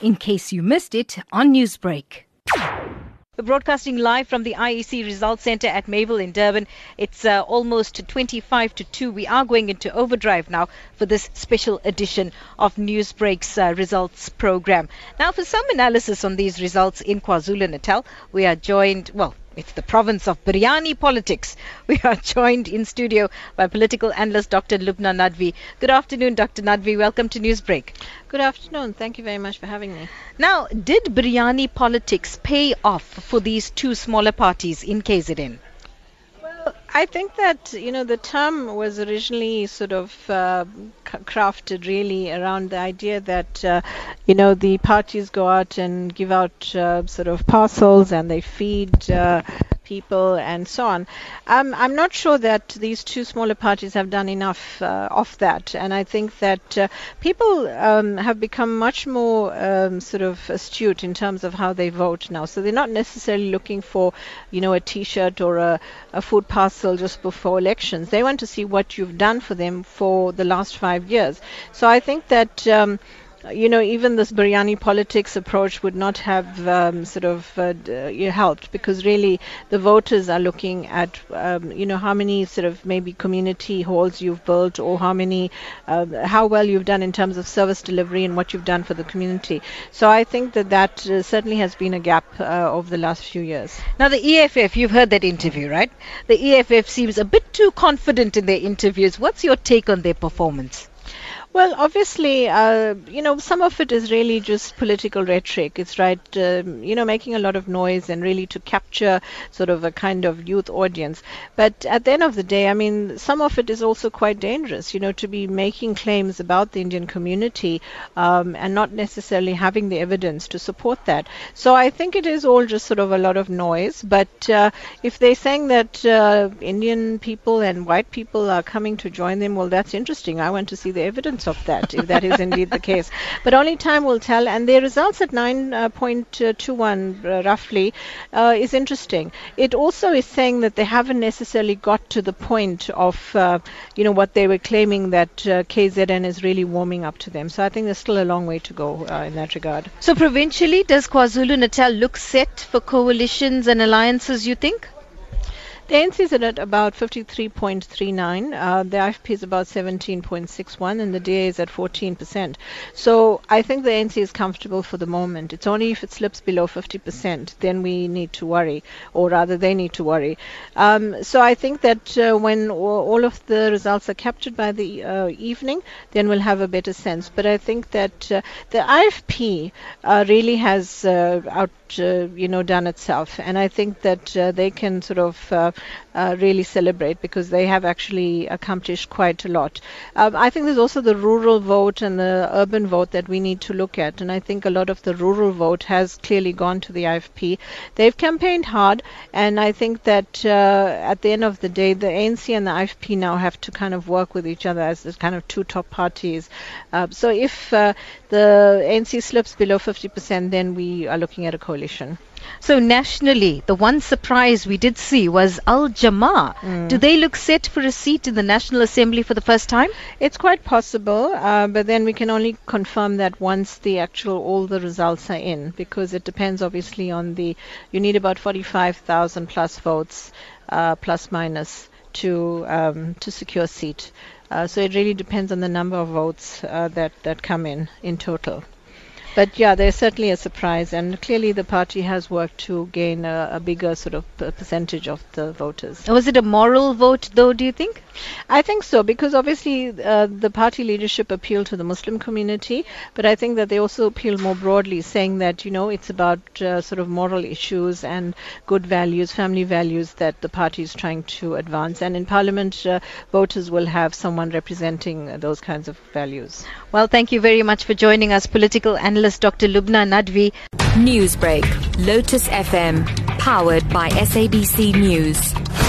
in case you missed it on Newsbreak. We're broadcasting live from the IEC Results Centre at Mayville in Durban. It's uh, almost 25 to 2. We are going into overdrive now for this special edition of Newsbreak's uh, results program. Now, for some analysis on these results in KwaZulu Natal, we are joined, well, it's the province of biryani politics. We are joined in studio by political analyst Dr. Lubna Nadvi. Good afternoon, Dr. Nadvi. Welcome to Newsbreak. Good afternoon. Thank you very much for having me. Now, did biryani politics pay off for these two smaller parties in KZN? I think that you know the term was originally sort of uh, crafted really around the idea that uh, you know the parties go out and give out uh, sort of parcels and they feed uh, people and so on. Um, I'm not sure that these two smaller parties have done enough uh, of that, and I think that uh, people um, have become much more um, sort of astute in terms of how they vote now. So they're not necessarily looking for, you know, a T-shirt or a, a food parcel just before elections. They want to see what you've done for them for the last five years. So I think that um, you know, even this biryani politics approach would not have um, sort of uh, uh, helped because really the voters are looking at, um, you know, how many sort of maybe community halls you've built or how many, uh, how well you've done in terms of service delivery and what you've done for the community. So I think that that uh, certainly has been a gap uh, over the last few years. Now, the EFF, you've heard that interview, right? The EFF seems a bit too confident in their interviews. What's your take on their performance? Well, obviously, uh, you know, some of it is really just political rhetoric. It's right, um, you know, making a lot of noise and really to capture sort of a kind of youth audience. But at the end of the day, I mean, some of it is also quite dangerous, you know, to be making claims about the Indian community um, and not necessarily having the evidence to support that. So I think it is all just sort of a lot of noise. But uh, if they're saying that uh, Indian people and white people are coming to join them, well, that's interesting. I want to see the evidence of that, if that is indeed the case. But only time will tell. And their results at 9.21 uh, uh, roughly uh, is interesting. It also is saying that they haven't necessarily got to the point of, uh, you know, what they were claiming that uh, KZN is really warming up to them. So I think there's still a long way to go uh, in that regard. So provincially, does KwaZulu Natal look set for coalitions and alliances, you think? The ANC is at about 53.39. Uh, the IFP is about 17.61, and the DA is at 14%. So I think the ANC is comfortable for the moment. It's only if it slips below 50% then we need to worry, or rather they need to worry. Um, so I think that uh, when all of the results are captured by the uh, evening, then we'll have a better sense. But I think that uh, the IFP uh, really has uh, out, you know, done itself, and I think that they can sort of uh, really celebrate because they have actually accomplished quite a lot. Um, I think there's also the rural vote and the urban vote that we need to look at, and I think a lot of the rural vote has clearly gone to the IFP. They've campaigned hard, and I think that uh, at the end of the day, the ANC and the IFP now have to kind of work with each other as the kind of two top parties. Uh, so if uh, the ANC slips below 50%, then we are looking at a coalition. So nationally, the one surprise we did see was Al Jama-ah. Mm. Do they look set for a seat in the National Assembly for the first time? It's quite possible, uh, but then we can only confirm that once the actual all the results are in, because it depends obviously on the. You need about 45,000 plus votes, uh, plus minus, to um, to secure a seat. Uh, so it really depends on the number of votes uh, that that come in in total. But yeah, there's certainly a surprise, and clearly the party has worked to gain a, a bigger sort of percentage of the voters. Was it a moral vote, though? Do you think? I think so, because obviously uh, the party leadership appealed to the Muslim community, but I think that they also appeal more broadly, saying that you know it's about uh, sort of moral issues and good values, family values that the party is trying to advance, and in Parliament, uh, voters will have someone representing those kinds of values. Well, thank you very much for joining us, political analyst Dr. Lubna Nadvi. Newsbreak, Lotus FM, powered by SABC News.